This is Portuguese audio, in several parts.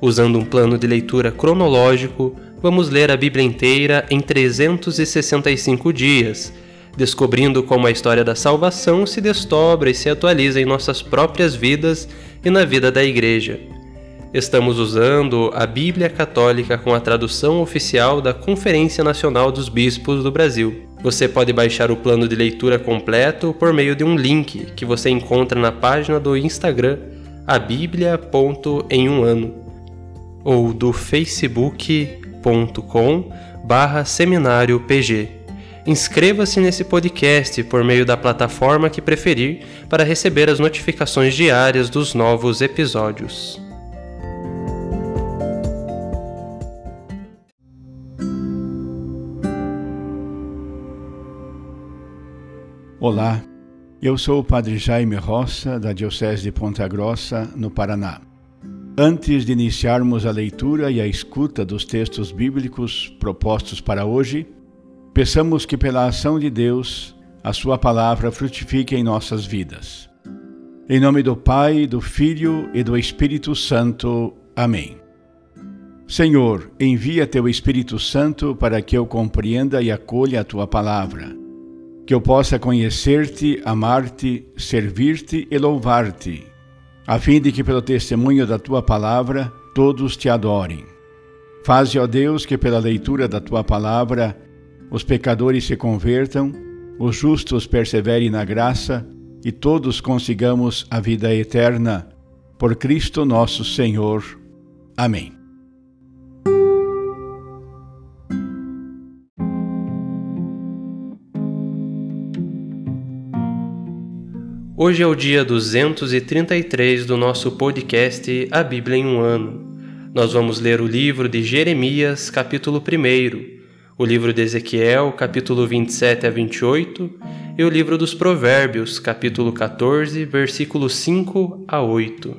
Usando um plano de leitura cronológico, vamos ler a Bíblia inteira em 365 dias, descobrindo como a história da salvação se desdobra e se atualiza em nossas próprias vidas e na vida da Igreja. Estamos usando a Bíblia Católica com a tradução oficial da Conferência Nacional dos Bispos do Brasil. Você pode baixar o plano de leitura completo por meio de um link que você encontra na página do Instagram a Bíblia.em um ano ou do facebook.com barra seminário PG. Inscreva-se nesse podcast por meio da plataforma que preferir para receber as notificações diárias dos novos episódios. Olá, eu sou o Padre Jaime Roça, da Diocese de Ponta Grossa, no Paraná. Antes de iniciarmos a leitura e a escuta dos textos bíblicos propostos para hoje, peçamos que, pela ação de Deus, a Sua palavra frutifique em nossas vidas. Em nome do Pai, do Filho e do Espírito Santo. Amém. Senhor, envia Teu Espírito Santo para que eu compreenda e acolha a Tua palavra, que eu possa conhecer-te, amar-te, servir-te e louvar-te a fim de que pelo testemunho da tua palavra todos te adorem. Faze, ó Deus, que pela leitura da tua palavra os pecadores se convertam, os justos perseverem na graça e todos consigamos a vida eterna. Por Cristo nosso Senhor. Amém. Hoje é o dia 233 do nosso podcast A Bíblia em um Ano. Nós vamos ler o livro de Jeremias, capítulo 1, o livro de Ezequiel, capítulo 27 a 28, e o livro dos Provérbios, capítulo 14, versículos 5 a 8.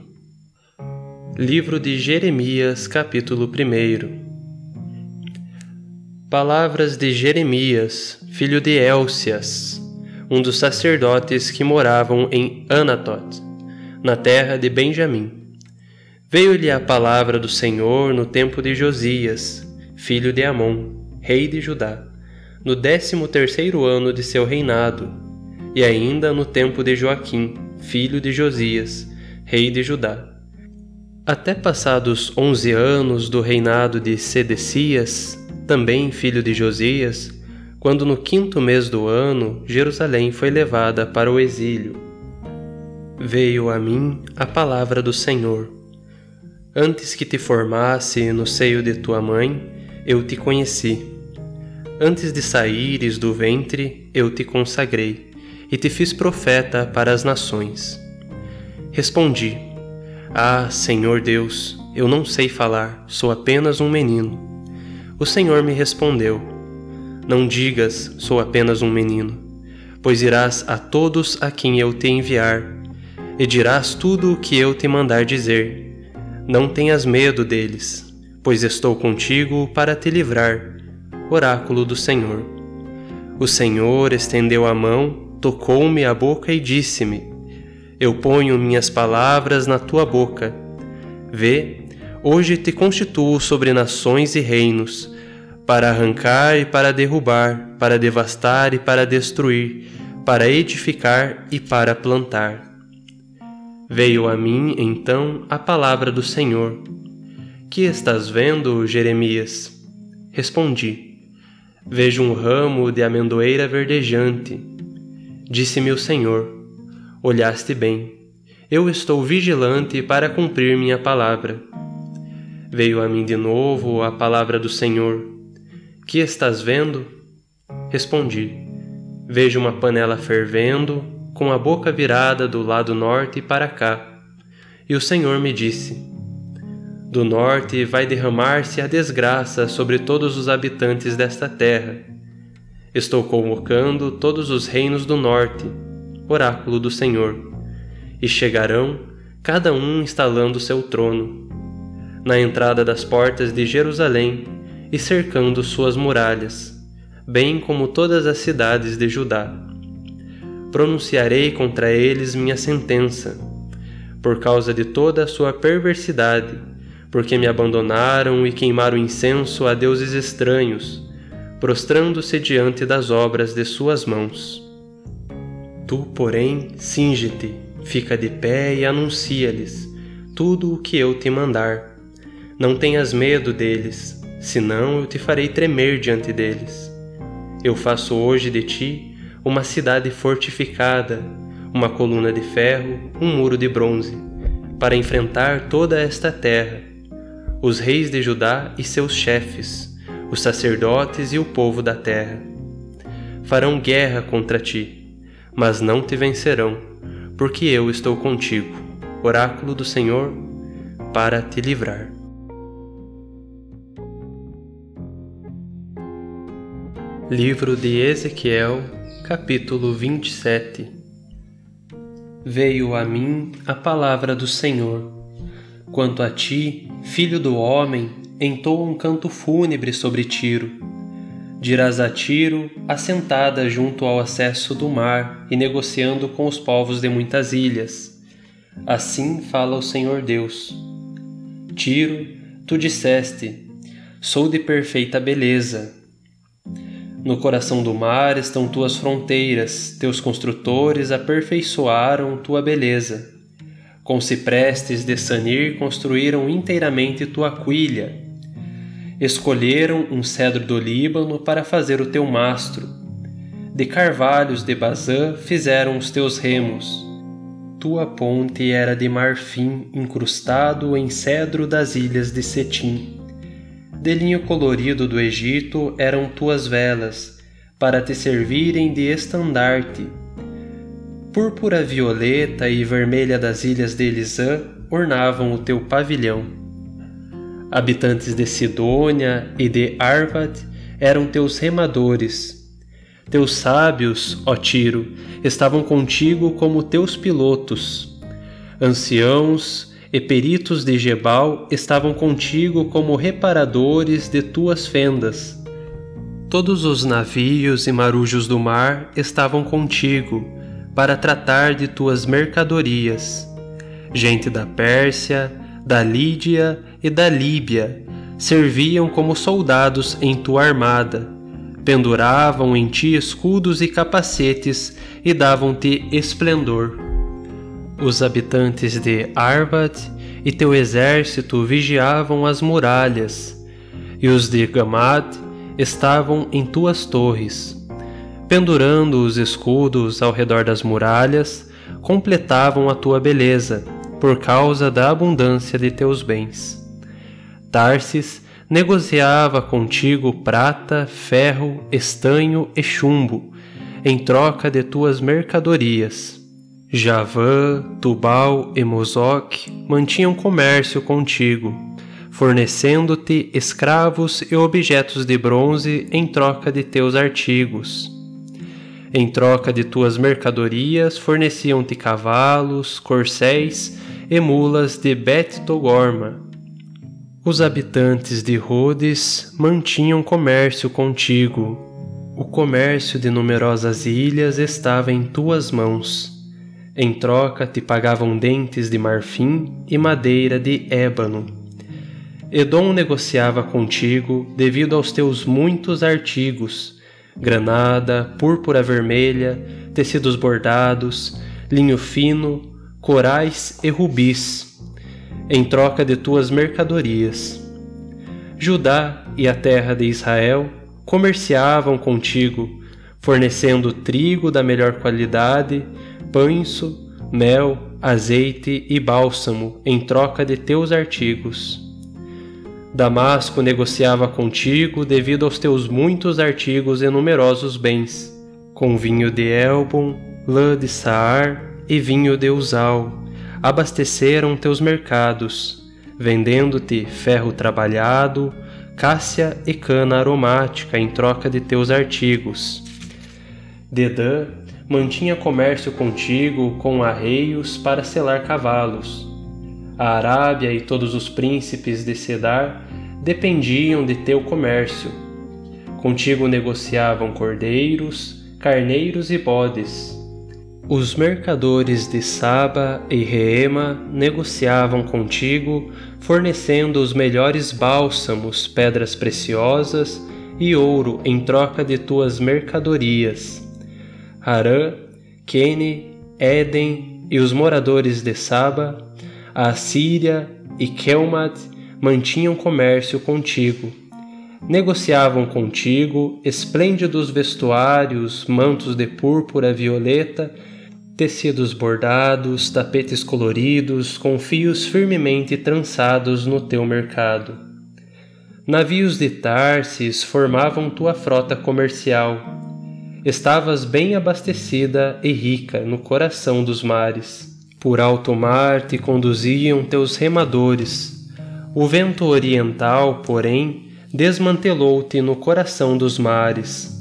Livro de Jeremias, capítulo 1 Palavras de Jeremias, filho de Elcias um dos sacerdotes que moravam em Anatot, na terra de Benjamim. Veio-lhe a palavra do Senhor no tempo de Josias, filho de Amon, rei de Judá, no décimo terceiro ano de seu reinado, e ainda no tempo de Joaquim, filho de Josias, rei de Judá. Até passados onze anos do reinado de Sedecias, também filho de Josias, quando no quinto mês do ano Jerusalém foi levada para o exílio. Veio a mim a palavra do Senhor. Antes que te formasse no seio de tua mãe, eu te conheci. Antes de saíres do ventre, eu te consagrei e te fiz profeta para as nações. Respondi: Ah, Senhor Deus, eu não sei falar, sou apenas um menino. O Senhor me respondeu: não digas, sou apenas um menino, pois irás a todos a quem eu te enviar, e dirás tudo o que eu te mandar dizer. Não tenhas medo deles, pois estou contigo para te livrar. Oráculo do Senhor. O Senhor estendeu a mão, tocou-me a boca e disse-me: Eu ponho minhas palavras na tua boca. Vê, hoje te constituo sobre nações e reinos para arrancar e para derrubar, para devastar e para destruir, para edificar e para plantar. Veio a mim então a palavra do Senhor. Que estás vendo, Jeremias? Respondi: Vejo um ramo de amendoeira verdejante. Disse-me o Senhor: Olhaste bem. Eu estou vigilante para cumprir minha palavra. Veio a mim de novo a palavra do Senhor que estás vendo? Respondi: Vejo uma panela fervendo, com a boca virada do lado norte para cá. E o Senhor me disse: Do norte vai derramar-se a desgraça sobre todos os habitantes desta terra. Estou convocando todos os reinos do norte, oráculo do Senhor, e chegarão, cada um instalando seu trono, na entrada das portas de Jerusalém e cercando suas muralhas, bem como todas as cidades de Judá. Pronunciarei contra eles minha sentença, por causa de toda a sua perversidade porque me abandonaram e queimaram incenso a deuses estranhos, prostrando-se diante das obras de suas mãos. Tu, porém, singe-te, fica de pé e anuncia-lhes tudo o que eu te mandar. Não tenhas medo deles, senão eu te farei tremer diante deles. Eu faço hoje de ti uma cidade fortificada, uma coluna de ferro, um muro de bronze, para enfrentar toda esta terra os reis de Judá e seus chefes, os sacerdotes e o povo da terra. Farão guerra contra ti, mas não te vencerão, porque eu estou contigo, oráculo do Senhor, para te livrar. Livro de Ezequiel, capítulo 27 Veio a mim a palavra do Senhor. Quanto a ti, filho do homem, entoa um canto fúnebre sobre Tiro. Dirás a Tiro, assentada junto ao acesso do mar e negociando com os povos de muitas ilhas. Assim fala o Senhor Deus. Tiro, tu disseste: Sou de perfeita beleza. No coração do mar estão tuas fronteiras, teus construtores aperfeiçoaram tua beleza. Com ciprestes de Sanir construíram inteiramente tua quilha. Escolheram um cedro do Líbano para fazer o teu mastro. De carvalhos de Bazã fizeram os teus remos. Tua ponte era de marfim incrustado em cedro das ilhas de Setim. De linho colorido do Egito eram tuas velas, para te servirem de estandarte púrpura violeta e vermelha das ilhas de Elisã ornavam o teu pavilhão. Habitantes de Sidônia e de Arvad eram teus remadores. Teus sábios, ó Tiro, estavam contigo como teus pilotos. Anciãos e peritos de Gebal estavam contigo como reparadores de tuas fendas. Todos os navios e marujos do mar estavam contigo, para tratar de tuas mercadorias. Gente da Pérsia, da Lídia e da Líbia serviam como soldados em tua armada, penduravam em ti escudos e capacetes e davam-te esplendor. Os habitantes de Arvad e teu exército vigiavam as muralhas, e os de Gamad estavam em tuas torres pendurando os escudos ao redor das muralhas, completavam a tua beleza, por causa da abundância de teus bens. Tarsis negociava contigo prata, ferro, estanho e chumbo, em troca de tuas mercadorias. Javã, Tubal e Mosoc mantinham comércio contigo, fornecendo-te escravos e objetos de bronze em troca de teus artigos. Em troca de tuas mercadorias, forneciam-te cavalos, corcéis e mulas de Bet-Togorma. Os habitantes de Rhodes mantinham comércio contigo. O comércio de numerosas ilhas estava em tuas mãos. Em troca te pagavam dentes de marfim e madeira de ébano. Edom negociava contigo devido aos teus muitos artigos granada, púrpura vermelha, tecidos bordados, linho fino, corais e rubis, em troca de tuas mercadorias. Judá e a terra de Israel comerciavam contigo, fornecendo trigo da melhor qualidade, pães, mel, azeite e bálsamo em troca de teus artigos. Damasco negociava contigo devido aos teus muitos artigos e numerosos bens, com vinho de Elbon, lã de Saar e vinho de Uzal, abasteceram teus mercados. vendendo-te ferro trabalhado, cássia e cana aromática em troca de teus artigos. Dedã mantinha comércio contigo com arreios para selar cavalos. A Arábia e todos os príncipes de Cedar dependiam de teu comércio. Contigo negociavam cordeiros, carneiros e bodes. Os mercadores de Saba e Reema negociavam contigo, fornecendo os melhores bálsamos, pedras preciosas e ouro em troca de tuas mercadorias. Harã, Quene, Éden e os moradores de Saba, a Síria e Kelmad mantinham comércio contigo. Negociavam contigo esplêndidos vestuários, mantos de púrpura violeta, tecidos bordados, tapetes coloridos, com fios firmemente trançados no teu mercado. Navios de Tarsis formavam tua frota comercial. Estavas bem abastecida e rica no coração dos mares. Por alto mar te conduziam teus remadores o vento oriental, porém, desmantelou-te no coração dos mares.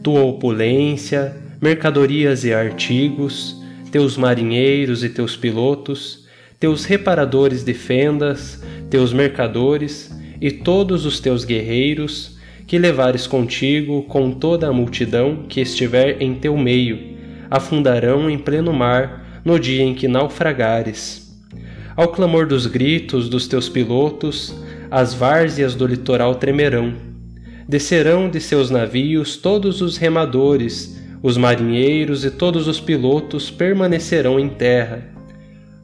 Tua opulência, mercadorias e artigos, teus marinheiros e teus pilotos, teus reparadores de fendas, teus mercadores e todos os teus guerreiros, que levares contigo com toda a multidão que estiver em teu meio, afundarão em pleno mar no dia em que naufragares. Ao clamor dos gritos dos teus pilotos, as várzeas do litoral tremerão. Descerão de seus navios todos os remadores, os marinheiros e todos os pilotos permanecerão em terra.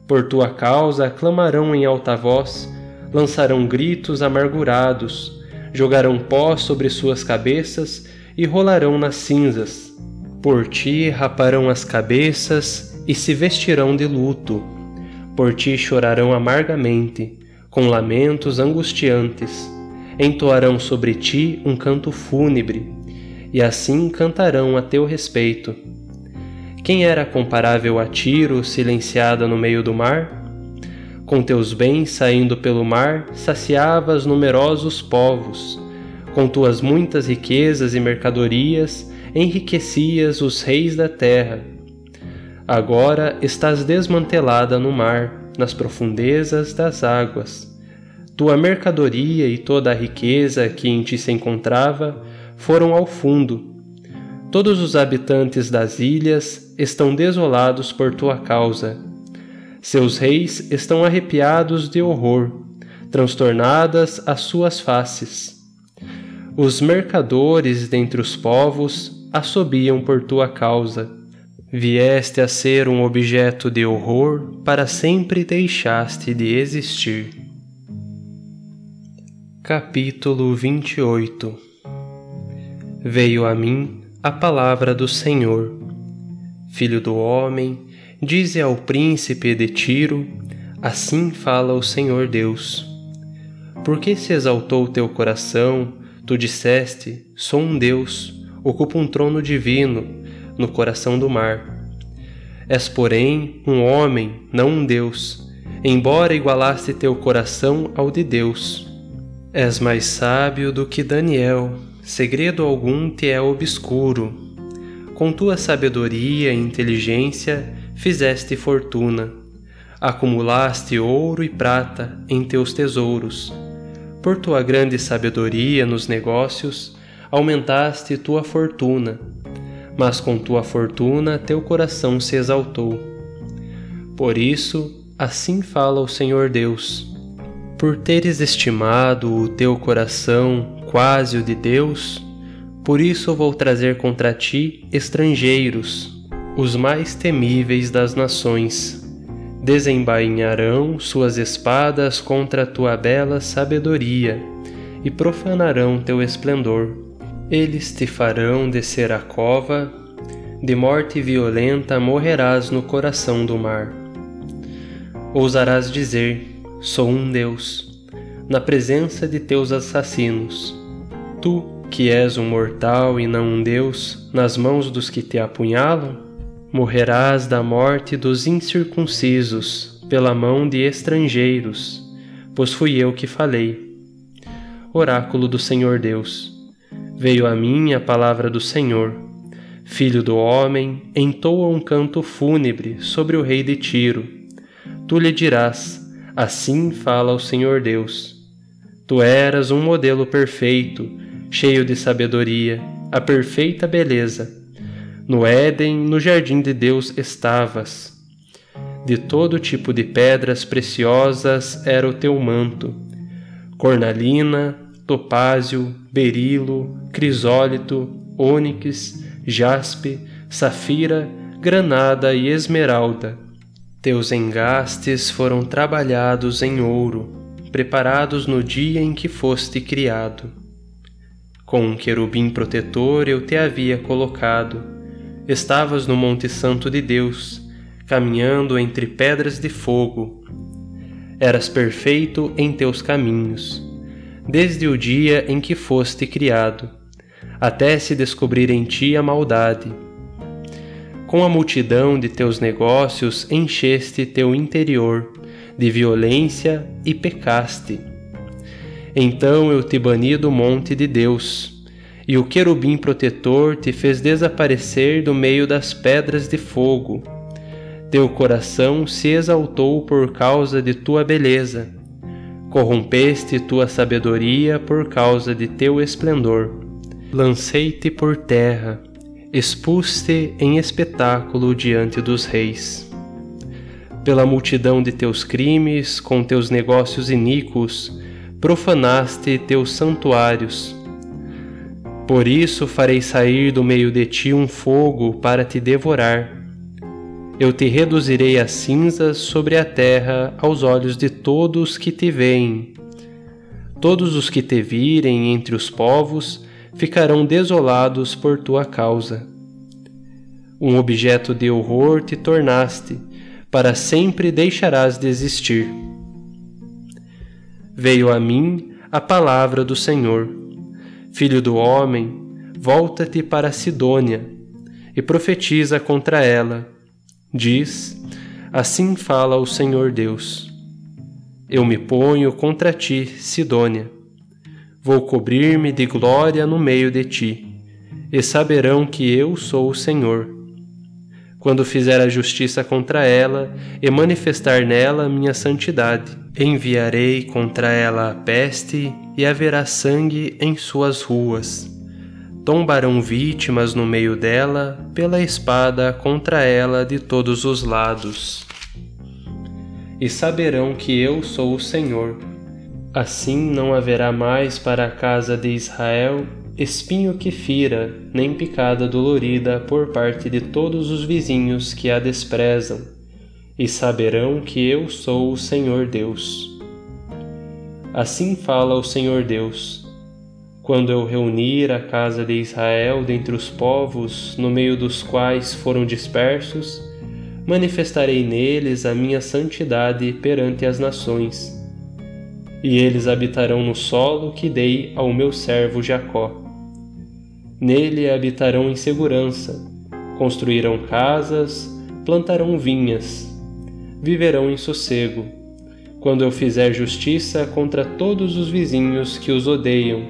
Por tua causa clamarão em alta voz, lançarão gritos amargurados, jogarão pó sobre suas cabeças e rolarão nas cinzas. Por ti raparão as cabeças e se vestirão de luto por ti chorarão amargamente, com lamentos angustiantes. Entoarão sobre ti um canto fúnebre, e assim cantarão a teu respeito. Quem era comparável a Tiro, silenciada no meio do mar? Com teus bens saindo pelo mar, saciavas numerosos povos. Com tuas muitas riquezas e mercadorias, enriquecias os reis da terra Agora estás desmantelada no mar, nas profundezas das águas. Tua mercadoria e toda a riqueza que em ti se encontrava foram ao fundo. Todos os habitantes das ilhas estão desolados por tua causa. Seus reis estão arrepiados de horror, transtornadas as suas faces. Os mercadores dentre os povos assobiam por tua causa Vieste a ser um objeto de horror, para sempre deixaste de existir. Capítulo 28 Veio a mim a palavra do Senhor. Filho do homem, dize ao príncipe de Tiro: Assim fala o Senhor Deus. Por que se exaltou teu coração? Tu disseste: Sou um Deus, ocupo um trono divino no coração do mar. És, porém, um homem, não um Deus, embora igualaste teu coração ao de Deus. És mais sábio do que Daniel, segredo algum te é obscuro. Com tua sabedoria e inteligência fizeste fortuna, acumulaste ouro e prata em teus tesouros. Por tua grande sabedoria nos negócios, aumentaste tua fortuna mas com tua fortuna teu coração se exaltou. Por isso, assim fala o Senhor Deus: Por teres estimado o teu coração quase o de Deus, por isso vou trazer contra ti estrangeiros, os mais temíveis das nações. Desembainharão suas espadas contra a tua bela sabedoria e profanarão teu esplendor eles te farão descer a cova, de morte violenta morrerás no coração do mar. Ousarás dizer: Sou um Deus, na presença de teus assassinos. Tu, que és um mortal e não um Deus, nas mãos dos que te apunhalam, morrerás da morte dos incircuncisos, pela mão de estrangeiros, pois fui eu que falei. Oráculo do Senhor Deus. Veio a mim a palavra do Senhor. Filho do homem, entoa um canto fúnebre sobre o rei de Tiro. Tu lhe dirás: Assim fala o Senhor Deus. Tu eras um modelo perfeito, cheio de sabedoria, a perfeita beleza. No Éden, no jardim de Deus estavas. De todo tipo de pedras preciosas era o teu manto: cornalina, topázio, berilo, crisólito, ônix, jaspe, safira, granada e esmeralda. Teus engastes foram trabalhados em ouro, preparados no dia em que foste criado. Com um querubim protetor eu te havia colocado. Estavas no Monte Santo de Deus, caminhando entre pedras de fogo. Eras perfeito em teus caminhos, desde o dia em que foste criado, até se descobrir em ti a maldade. Com a multidão de teus negócios encheste teu interior de violência e pecaste. Então eu te bani do monte de Deus, e o querubim protetor te fez desaparecer do meio das pedras de fogo teu coração se exaltou por causa de tua beleza. Corrompeste tua sabedoria por causa de teu esplendor. Lancei-te por terra, expus-te em espetáculo diante dos reis. Pela multidão de teus crimes, com teus negócios iníquos, profanaste teus santuários. Por isso farei sair do meio de ti um fogo para te devorar eu te reduzirei a cinzas sobre a terra aos olhos de todos que te veem. Todos os que te virem entre os povos ficarão desolados por tua causa. Um objeto de horror te tornaste, para sempre deixarás de existir. Veio a mim a palavra do Senhor. Filho do homem, volta-te para Sidônia e profetiza contra ela Diz: Assim fala o Senhor Deus. Eu me ponho contra ti, Sidônia. Vou cobrir-me de glória no meio de ti, e saberão que eu sou o Senhor. Quando fizer a justiça contra ela e manifestar nela minha santidade, enviarei contra ela a peste e haverá sangue em suas ruas tombarão vítimas no meio dela, pela espada contra ela de todos os lados. E saberão que eu sou o Senhor. Assim não haverá mais para a casa de Israel espinho que fira, nem picada dolorida por parte de todos os vizinhos que a desprezam, e saberão que eu sou o Senhor Deus. Assim fala o Senhor Deus quando eu reunir a casa de Israel dentre os povos, no meio dos quais foram dispersos, manifestarei neles a minha santidade perante as nações. E eles habitarão no solo que dei ao meu servo Jacó. Nele habitarão em segurança, construirão casas, plantarão vinhas, viverão em sossego, quando eu fizer justiça contra todos os vizinhos que os odeiam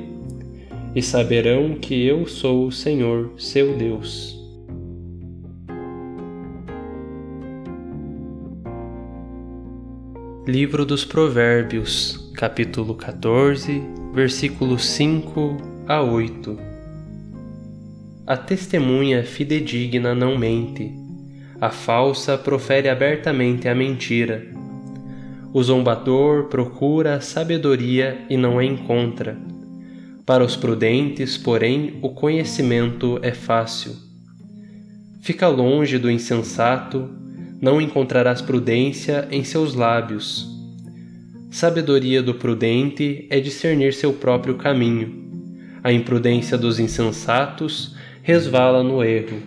e saberão que eu sou o Senhor, seu Deus. Livro dos Provérbios, capítulo 14, versículos 5 a 8. A testemunha fidedigna não mente, a falsa profere abertamente a mentira. O zombador procura a sabedoria e não a encontra para os prudentes, porém, o conhecimento é fácil. Fica longe do insensato, não encontrarás prudência em seus lábios. Sabedoria do prudente é discernir seu próprio caminho. A imprudência dos insensatos resvala no erro.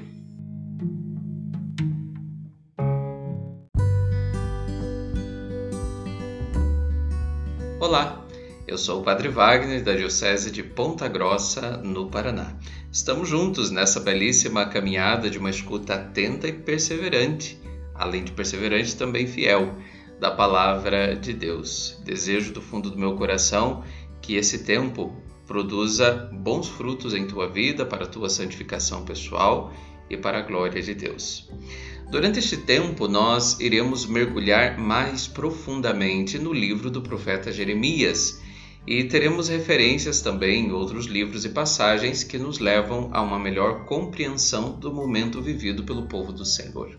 Olá! Eu sou o Padre Wagner, da Diocese de Ponta Grossa, no Paraná. Estamos juntos nessa belíssima caminhada de uma escuta atenta e perseverante, além de perseverante, também fiel, da palavra de Deus. Desejo do fundo do meu coração que esse tempo produza bons frutos em tua vida para a tua santificação pessoal e para a glória de Deus. Durante este tempo, nós iremos mergulhar mais profundamente no livro do profeta Jeremias e teremos referências também em outros livros e passagens que nos levam a uma melhor compreensão do momento vivido pelo povo do Senhor.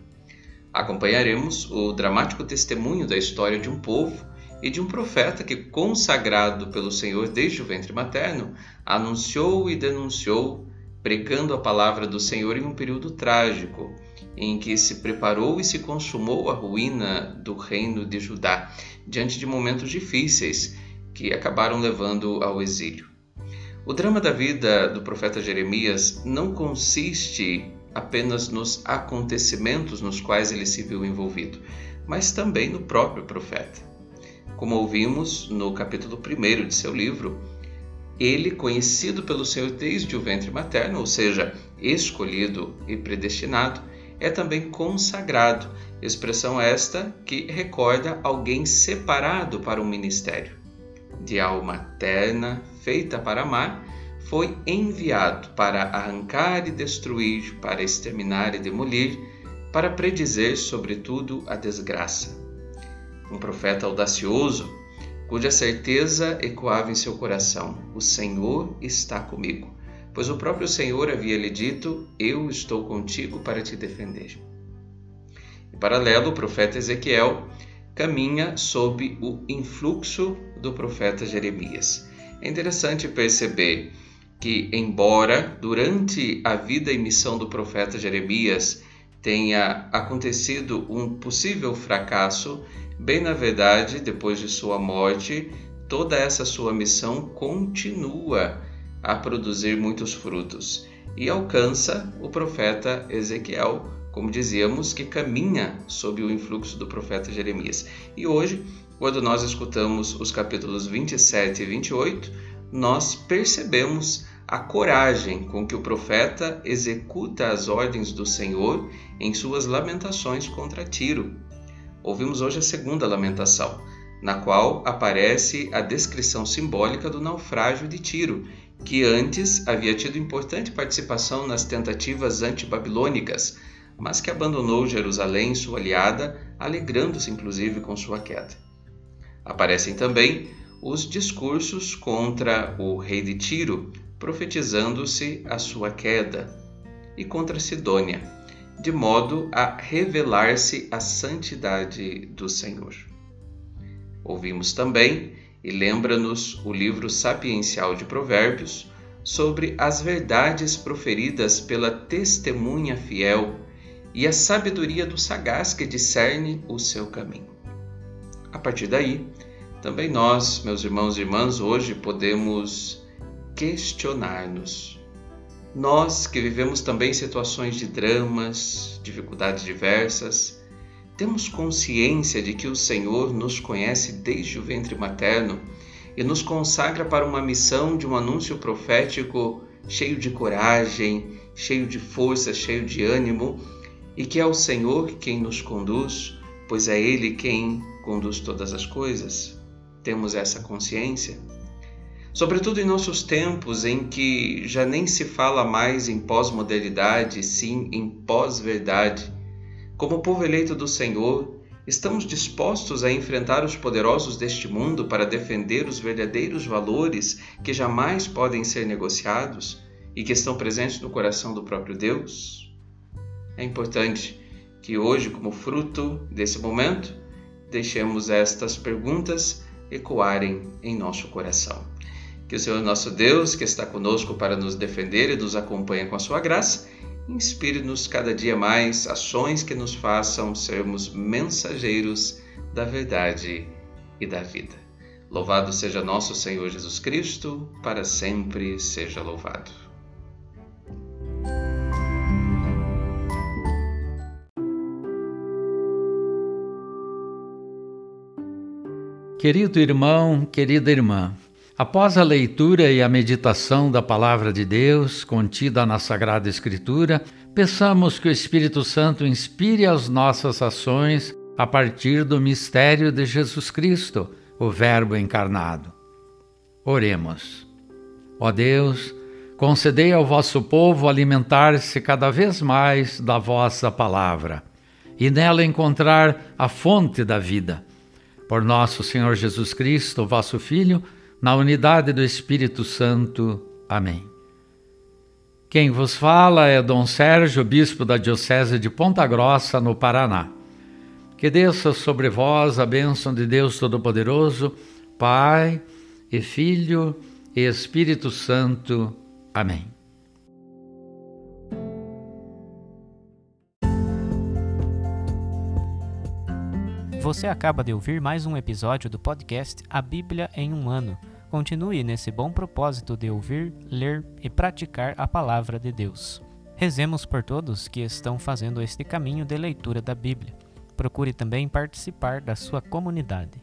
Acompanharemos o dramático testemunho da história de um povo e de um profeta que, consagrado pelo Senhor desde o ventre materno, anunciou e denunciou, pregando a palavra do Senhor em um período trágico, em que se preparou e se consumou a ruína do reino de Judá, diante de momentos difíceis que acabaram levando ao exílio. O drama da vida do profeta Jeremias não consiste apenas nos acontecimentos nos quais ele se viu envolvido, mas também no próprio profeta. Como ouvimos no capítulo 1 de seu livro, ele, conhecido pelo Senhor desde o ventre materno, ou seja, escolhido e predestinado, é também consagrado, expressão esta que recorda alguém separado para um ministério. De alma terna, feita para amar, foi enviado para arrancar e destruir, para exterminar e demolir, para predizer, sobretudo, a desgraça um profeta audacioso, cuja certeza ecoava em seu coração: O Senhor está comigo, pois o próprio Senhor havia lhe dito: Eu estou contigo para te defender. Em paralelo, o profeta Ezequiel caminha sob o influxo do profeta Jeremias. É interessante perceber que, embora durante a vida e missão do profeta Jeremias tenha acontecido um possível fracasso, Bem na verdade, depois de sua morte, toda essa sua missão continua a produzir muitos frutos e alcança o profeta Ezequiel, como dizíamos, que caminha sob o influxo do profeta Jeremias. E hoje, quando nós escutamos os capítulos 27 e 28, nós percebemos a coragem com que o profeta executa as ordens do Senhor em suas lamentações contra Tiro ouvimos hoje a segunda lamentação, na qual aparece a descrição simbólica do naufrágio de Tiro, que antes havia tido importante participação nas tentativas antibabilônicas, mas que abandonou Jerusalém, sua aliada, alegrando-se inclusive com sua queda. Aparecem também os discursos contra o rei de Tiro, profetizando-se a sua queda, e contra Sidônia, de modo a revelar-se a santidade do Senhor. Ouvimos também, e lembra-nos o livro sapiencial de Provérbios, sobre as verdades proferidas pela testemunha fiel e a sabedoria do sagaz que discerne o seu caminho. A partir daí, também nós, meus irmãos e irmãs, hoje podemos questionar-nos nós que vivemos também situações de dramas, dificuldades diversas, temos consciência de que o Senhor nos conhece desde o ventre materno e nos consagra para uma missão de um anúncio profético cheio de coragem, cheio de força, cheio de ânimo, e que é o Senhor quem nos conduz, pois é Ele quem conduz todas as coisas. Temos essa consciência? Sobretudo em nossos tempos em que já nem se fala mais em pós-modernidade, sim em pós-verdade. Como povo eleito do Senhor, estamos dispostos a enfrentar os poderosos deste mundo para defender os verdadeiros valores que jamais podem ser negociados e que estão presentes no coração do próprio Deus? É importante que hoje, como fruto desse momento, deixemos estas perguntas ecoarem em nosso coração. Que o Senhor nosso Deus, que está conosco para nos defender e nos acompanha com a sua graça, inspire-nos cada dia mais ações que nos façam sermos mensageiros da verdade e da vida. Louvado seja nosso Senhor Jesus Cristo, para sempre seja louvado. Querido irmão, querida irmã, Após a leitura e a meditação da Palavra de Deus contida na Sagrada Escritura, peçamos que o Espírito Santo inspire as nossas ações a partir do mistério de Jesus Cristo, o Verbo encarnado. Oremos. Ó Deus, concedei ao vosso povo alimentar-se cada vez mais da vossa palavra e nela encontrar a fonte da vida. Por nosso Senhor Jesus Cristo, vosso Filho, na unidade do Espírito Santo. Amém. Quem vos fala é Dom Sérgio, bispo da Diocese de Ponta Grossa, no Paraná. Que desça sobre vós a bênção de Deus Todo-Poderoso, Pai e Filho e Espírito Santo. Amém. Você acaba de ouvir mais um episódio do podcast A Bíblia em um Ano. Continue nesse bom propósito de ouvir, ler e praticar a palavra de Deus. Rezemos por todos que estão fazendo este caminho de leitura da Bíblia. Procure também participar da sua comunidade.